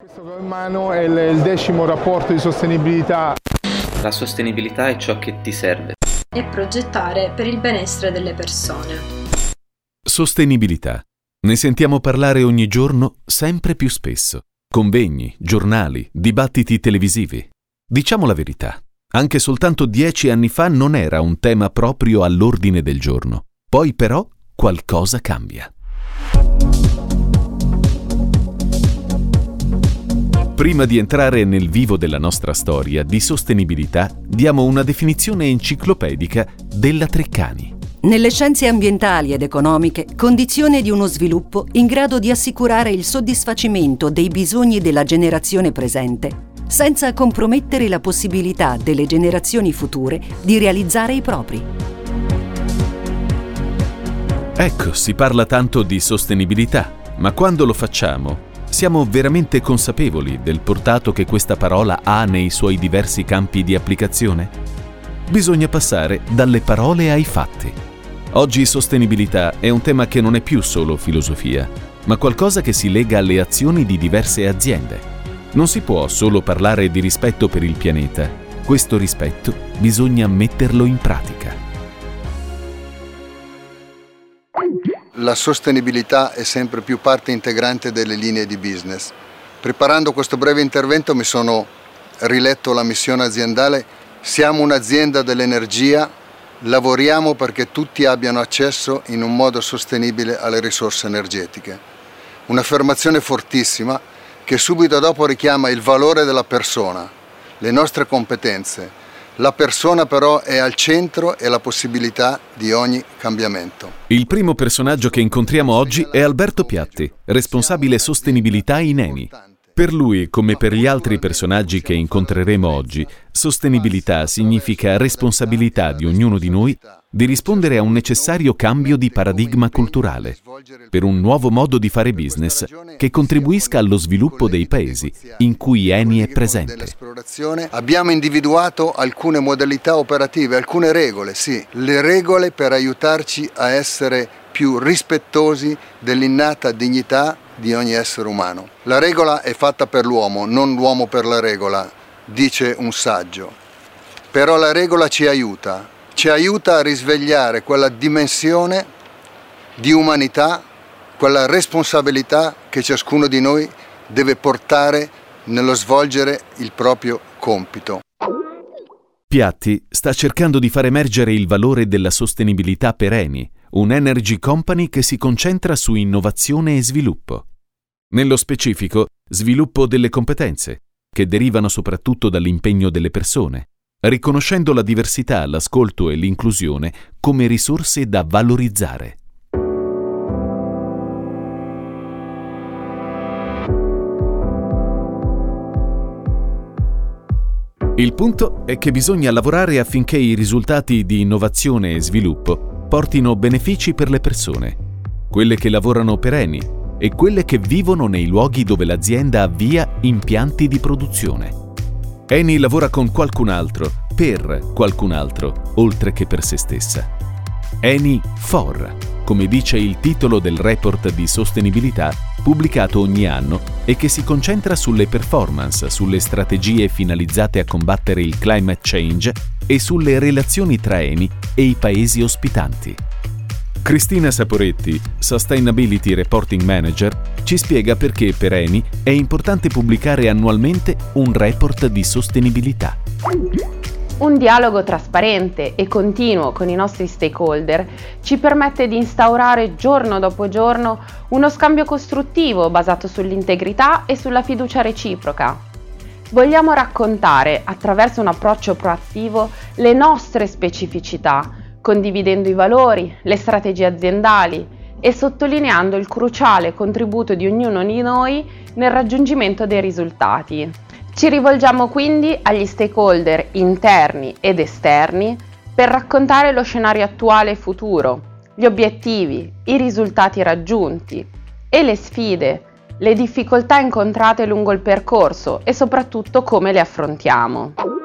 Questo che ho in mano è il, il decimo rapporto di sostenibilità. La sostenibilità è ciò che ti serve. E progettare per il benessere delle persone. Sostenibilità. Ne sentiamo parlare ogni giorno sempre più spesso. Convegni, giornali, dibattiti televisivi. Diciamo la verità. Anche soltanto dieci anni fa non era un tema proprio all'ordine del giorno. Poi però qualcosa cambia. Prima di entrare nel vivo della nostra storia di sostenibilità, diamo una definizione enciclopedica della Treccani. Nelle scienze ambientali ed economiche, condizione di uno sviluppo in grado di assicurare il soddisfacimento dei bisogni della generazione presente, senza compromettere la possibilità delle generazioni future di realizzare i propri. Ecco, si parla tanto di sostenibilità, ma quando lo facciamo, siamo veramente consapevoli del portato che questa parola ha nei suoi diversi campi di applicazione? Bisogna passare dalle parole ai fatti. Oggi sostenibilità è un tema che non è più solo filosofia, ma qualcosa che si lega alle azioni di diverse aziende. Non si può solo parlare di rispetto per il pianeta, questo rispetto bisogna metterlo in pratica. La sostenibilità è sempre più parte integrante delle linee di business. Preparando questo breve intervento mi sono riletto la missione aziendale Siamo un'azienda dell'energia, lavoriamo perché tutti abbiano accesso in un modo sostenibile alle risorse energetiche. Un'affermazione fortissima che subito dopo richiama il valore della persona, le nostre competenze, la persona però è al centro e la possibilità di ogni cambiamento. Il primo personaggio che incontriamo oggi è Alberto Piatti, responsabile sostenibilità in Eni. Per lui, come per gli altri personaggi che incontreremo oggi, sostenibilità significa responsabilità di ognuno di noi di rispondere a un necessario cambio di paradigma culturale, per un nuovo modo di fare business che contribuisca allo sviluppo dei paesi in cui Eni è presente. Abbiamo individuato alcune modalità operative, alcune regole, sì, le regole per aiutarci a essere più rispettosi dell'innata dignità di ogni essere umano. La regola è fatta per l'uomo, non l'uomo per la regola, dice un saggio. Però la regola ci aiuta, ci aiuta a risvegliare quella dimensione di umanità, quella responsabilità che ciascuno di noi deve portare nello svolgere il proprio compito. Piatti sta cercando di far emergere il valore della sostenibilità per Eni, un energy company che si concentra su innovazione e sviluppo. Nello specifico, sviluppo delle competenze, che derivano soprattutto dall'impegno delle persone, riconoscendo la diversità, l'ascolto e l'inclusione come risorse da valorizzare. Il punto è che bisogna lavorare affinché i risultati di innovazione e sviluppo portino benefici per le persone, quelle che lavorano per Eni e quelle che vivono nei luoghi dove l'azienda avvia impianti di produzione. Eni lavora con qualcun altro, per qualcun altro, oltre che per se stessa. Eni for, come dice il titolo del report di sostenibilità pubblicato ogni anno e che si concentra sulle performance, sulle strategie finalizzate a combattere il climate change e sulle relazioni tra Eni e i paesi ospitanti. Cristina Saporetti, Sustainability Reporting Manager, ci spiega perché per Eni è importante pubblicare annualmente un report di sostenibilità. Un dialogo trasparente e continuo con i nostri stakeholder ci permette di instaurare giorno dopo giorno uno scambio costruttivo basato sull'integrità e sulla fiducia reciproca. Vogliamo raccontare, attraverso un approccio proattivo, le nostre specificità, condividendo i valori, le strategie aziendali e sottolineando il cruciale contributo di ognuno di noi nel raggiungimento dei risultati. Ci rivolgiamo quindi agli stakeholder interni ed esterni per raccontare lo scenario attuale e futuro, gli obiettivi, i risultati raggiunti e le sfide, le difficoltà incontrate lungo il percorso e soprattutto come le affrontiamo.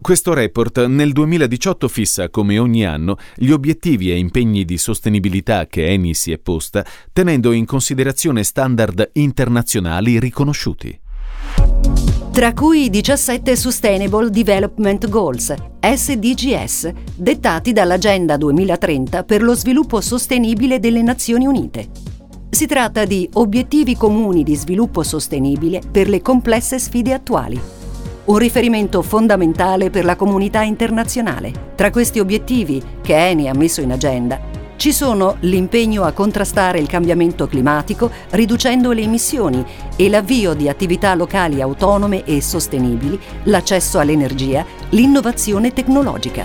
Questo report nel 2018 fissa, come ogni anno, gli obiettivi e impegni di sostenibilità che Eni si è posta, tenendo in considerazione standard internazionali riconosciuti. tra cui 17 Sustainable Development Goals, SDGS, dettati dall'Agenda 2030 per lo sviluppo sostenibile delle Nazioni Unite. Si tratta di obiettivi comuni di sviluppo sostenibile per le complesse sfide attuali. Un riferimento fondamentale per la comunità internazionale. Tra questi obiettivi, che Eni ha messo in agenda, ci sono l'impegno a contrastare il cambiamento climatico riducendo le emissioni e l'avvio di attività locali autonome e sostenibili, l'accesso all'energia, l'innovazione tecnologica.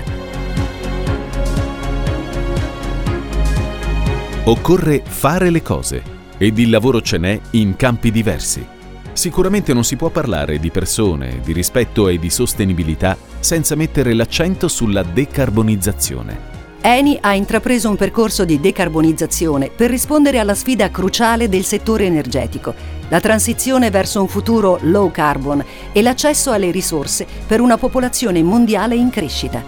Occorre fare le cose ed il lavoro ce n'è in campi diversi. Sicuramente non si può parlare di persone, di rispetto e di sostenibilità senza mettere l'accento sulla decarbonizzazione. Eni ha intrapreso un percorso di decarbonizzazione per rispondere alla sfida cruciale del settore energetico, la transizione verso un futuro low carbon e l'accesso alle risorse per una popolazione mondiale in crescita.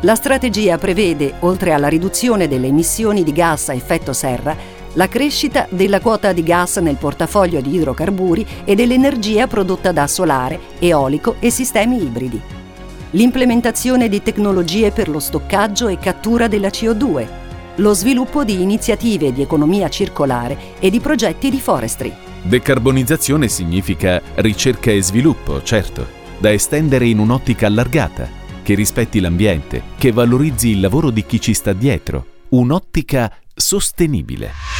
La strategia prevede, oltre alla riduzione delle emissioni di gas a effetto serra, la crescita della quota di gas nel portafoglio di idrocarburi e dell'energia prodotta da solare, eolico e sistemi ibridi l'implementazione di tecnologie per lo stoccaggio e cattura della CO2, lo sviluppo di iniziative di economia circolare e di progetti di forestry. Decarbonizzazione significa ricerca e sviluppo, certo, da estendere in un'ottica allargata, che rispetti l'ambiente, che valorizzi il lavoro di chi ci sta dietro, un'ottica sostenibile.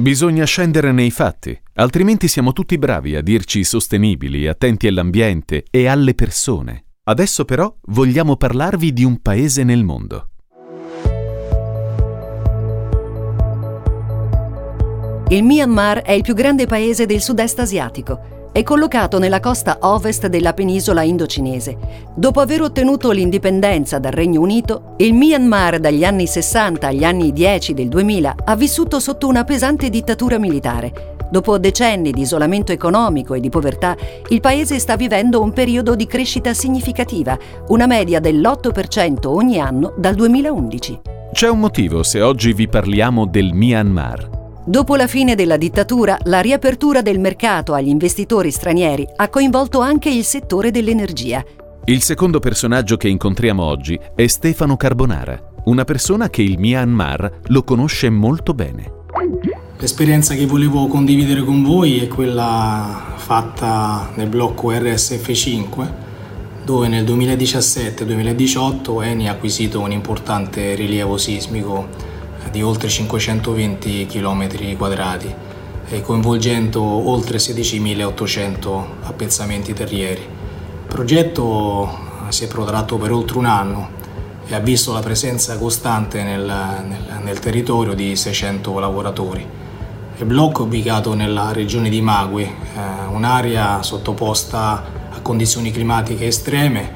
Bisogna scendere nei fatti, altrimenti siamo tutti bravi a dirci sostenibili, attenti all'ambiente e alle persone. Adesso però vogliamo parlarvi di un paese nel mondo. Il Myanmar è il più grande paese del sud-est asiatico. È collocato nella costa ovest della penisola indocinese. Dopo aver ottenuto l'indipendenza dal Regno Unito, il Myanmar dagli anni 60 agli anni 10 del 2000 ha vissuto sotto una pesante dittatura militare Dopo decenni di isolamento economico e di povertà, il paese sta vivendo un periodo di crescita significativa, una media dell'8% ogni anno dal 2011. C'è un motivo se oggi vi parliamo del Myanmar. Dopo la fine della dittatura, la riapertura del mercato agli investitori stranieri ha coinvolto anche il settore dell'energia. Il secondo personaggio che incontriamo oggi è Stefano Carbonara, una persona che il Myanmar lo conosce molto bene. L'esperienza che volevo condividere con voi è quella fatta nel blocco RSF5 dove nel 2017-2018 Eni ha acquisito un importante rilievo sismico di oltre 520 km quadrati coinvolgendo oltre 16.800 appezzamenti terrieri. Il progetto si è protratto per oltre un anno e ha visto la presenza costante nel, nel, nel territorio di 600 lavoratori. Il blocco è ubicato nella regione di Magui, eh, un'area sottoposta a condizioni climatiche estreme,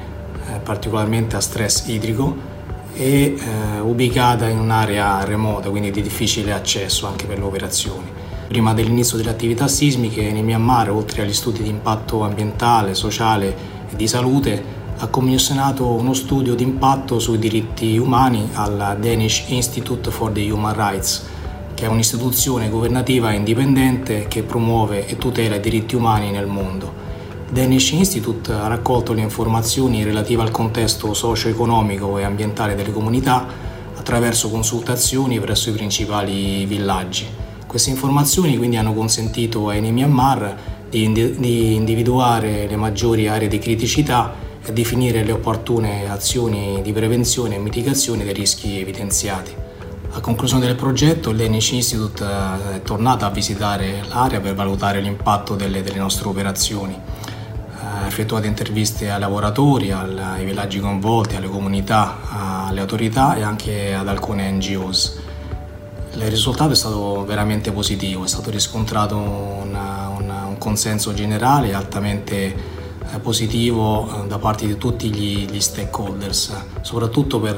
eh, particolarmente a stress idrico, e eh, ubicata in un'area remota, quindi di difficile accesso anche per le operazioni. Prima dell'inizio delle attività sismiche nel Myanmar, oltre agli studi di impatto ambientale, sociale e di salute, ha commissionato uno studio di impatto sui diritti umani al Danish Institute for the Human Rights, che è un'istituzione governativa indipendente che promuove e tutela i diritti umani nel mondo. Danish Institute ha raccolto le informazioni relative al contesto socio-economico e ambientale delle comunità attraverso consultazioni presso i principali villaggi. Queste informazioni quindi hanno consentito ai Myanmar di, di individuare le maggiori aree di criticità e definire le opportune azioni di prevenzione e mitigazione dei rischi evidenziati. A conclusione del progetto il Danish Institute eh, è tornato a visitare l'area per valutare l'impatto delle, delle nostre operazioni. Ha effettuato interviste ai lavoratori, ai villaggi coinvolti, alle comunità, alle autorità e anche ad alcune NGOs. Il risultato è stato veramente positivo, è stato riscontrato una, una, un consenso generale altamente positivo eh, da parte di tutti gli, gli stakeholders, soprattutto per,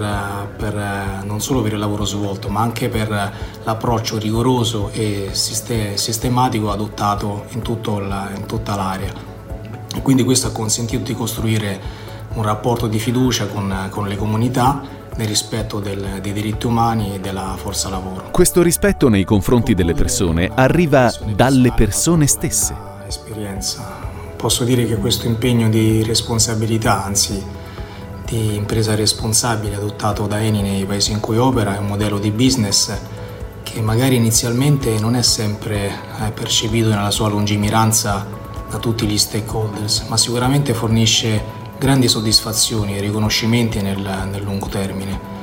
per, non solo per il lavoro svolto, ma anche per l'approccio rigoroso e sistematico adottato in, la, in tutta l'area. E quindi questo ha consentito di costruire un rapporto di fiducia con, con le comunità nel rispetto del, dei diritti umani e della forza lavoro. Questo rispetto nei confronti delle persone arriva dalle persone stesse. Esperienza Posso dire che questo impegno di responsabilità, anzi di impresa responsabile adottato da Eni nei paesi in cui opera è un modello di business che magari inizialmente non è sempre eh, percepito nella sua lungimiranza da tutti gli stakeholders, ma sicuramente fornisce grandi soddisfazioni e riconoscimenti nel, nel lungo termine.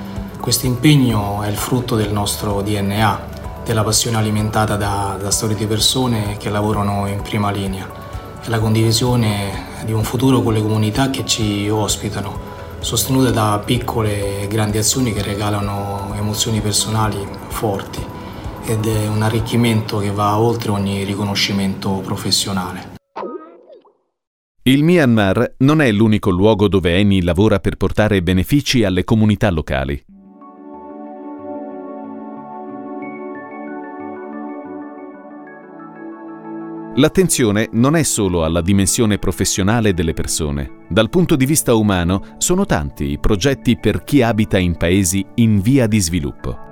Questo impegno è il frutto del nostro DNA, della passione alimentata da, da storie di persone che lavorano in prima linea e la condivisione di un futuro con le comunità che ci ospitano, sostenute da piccole e grandi azioni che regalano emozioni personali forti ed è un arricchimento che va oltre ogni riconoscimento professionale. Il Myanmar non è l'unico luogo dove Eni lavora per portare benefici alle comunità locali. L'attenzione non è solo alla dimensione professionale delle persone. Dal punto di vista umano, sono tanti i progetti per chi abita in paesi in via di sviluppo.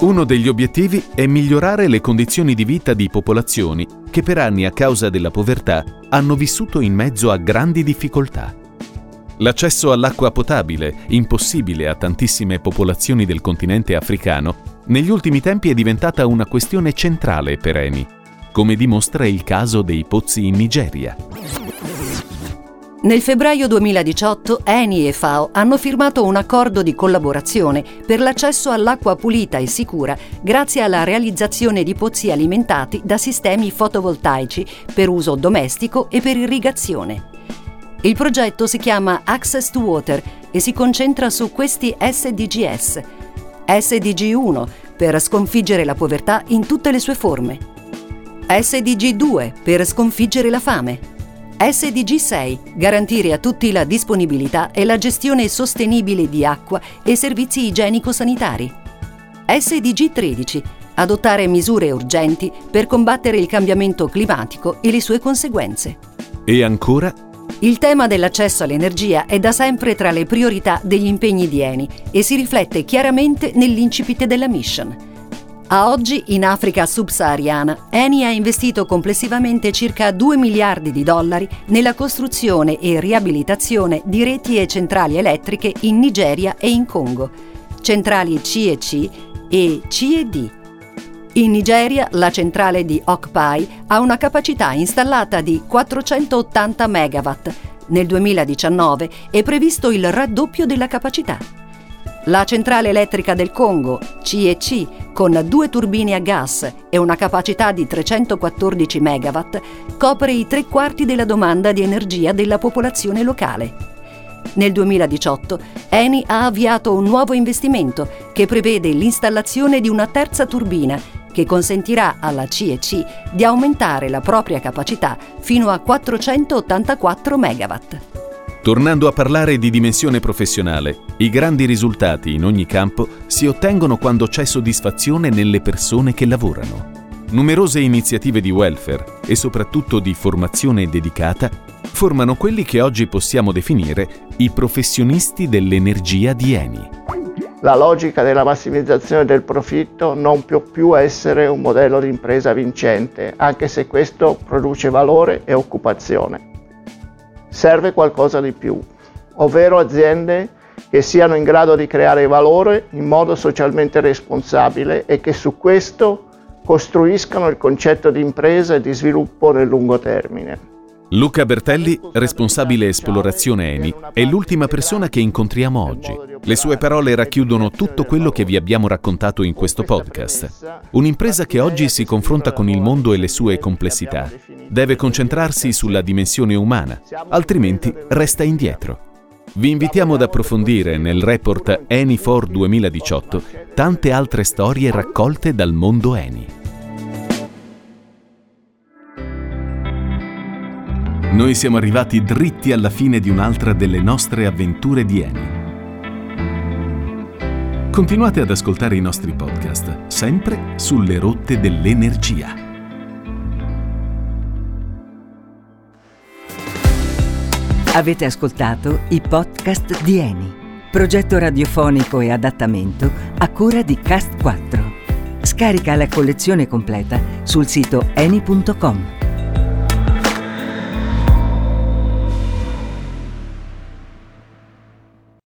Uno degli obiettivi è migliorare le condizioni di vita di popolazioni che per anni a causa della povertà hanno vissuto in mezzo a grandi difficoltà. L'accesso all'acqua potabile, impossibile a tantissime popolazioni del continente africano, negli ultimi tempi è diventata una questione centrale per Eni, come dimostra il caso dei pozzi in Nigeria. Nel febbraio 2018 Eni e FAO hanno firmato un accordo di collaborazione per l'accesso all'acqua pulita e sicura grazie alla realizzazione di pozzi alimentati da sistemi fotovoltaici per uso domestico e per irrigazione. Il progetto si chiama Access to Water e si concentra su questi SDGs. SDG 1 per sconfiggere la povertà in tutte le sue forme. SDG 2 per sconfiggere la fame. SDG 6 garantire a tutti la disponibilità e la gestione sostenibile di acqua e servizi igienico-sanitari. SDG 13 adottare misure urgenti per combattere il cambiamento climatico e le sue conseguenze. E ancora il tema dell'accesso all'energia è da sempre tra le priorità degli impegni di Eni e si riflette chiaramente nell'incipit della mission. A oggi, in Africa subsahariana, Eni ha investito complessivamente circa 2 miliardi di dollari nella costruzione e riabilitazione di reti e centrali elettriche in Nigeria e in Congo, centrali C&C e C&D in Nigeria la centrale di Okpai ha una capacità installata di 480 MW. Nel 2019 è previsto il raddoppio della capacità. La centrale elettrica del Congo, CEC, con due turbine a gas e una capacità di 314 MW, copre i tre quarti della domanda di energia della popolazione locale. Nel 2018 Eni ha avviato un nuovo investimento che prevede l'installazione di una terza turbina che consentirà alla CEC di aumentare la propria capacità fino a 484 MW. Tornando a parlare di dimensione professionale, i grandi risultati in ogni campo si ottengono quando c'è soddisfazione nelle persone che lavorano. Numerose iniziative di welfare e soprattutto di formazione dedicata formano quelli che oggi possiamo definire i professionisti dell'energia di Eni la logica della massimizzazione del profitto non può più essere un modello di impresa vincente, anche se questo produce valore e occupazione. Serve qualcosa di più, ovvero aziende che siano in grado di creare valore in modo socialmente responsabile e che su questo costruiscano il concetto di impresa e di sviluppo nel lungo termine. Luca Bertelli, responsabile esplorazione ENI, è l'ultima persona che incontriamo oggi. Le sue parole racchiudono tutto quello che vi abbiamo raccontato in questo podcast. Un'impresa che oggi si confronta con il mondo e le sue complessità. Deve concentrarsi sulla dimensione umana, altrimenti resta indietro. Vi invitiamo ad approfondire nel report Eni for 2018 tante altre storie raccolte dal mondo Eni. Noi siamo arrivati dritti alla fine di un'altra delle nostre avventure di Eni. Continuate ad ascoltare i nostri podcast, sempre sulle rotte dell'energia. Avete ascoltato i podcast di Eni, progetto radiofonico e adattamento a cura di Cast 4 Scarica la collezione completa sul sito eni.com.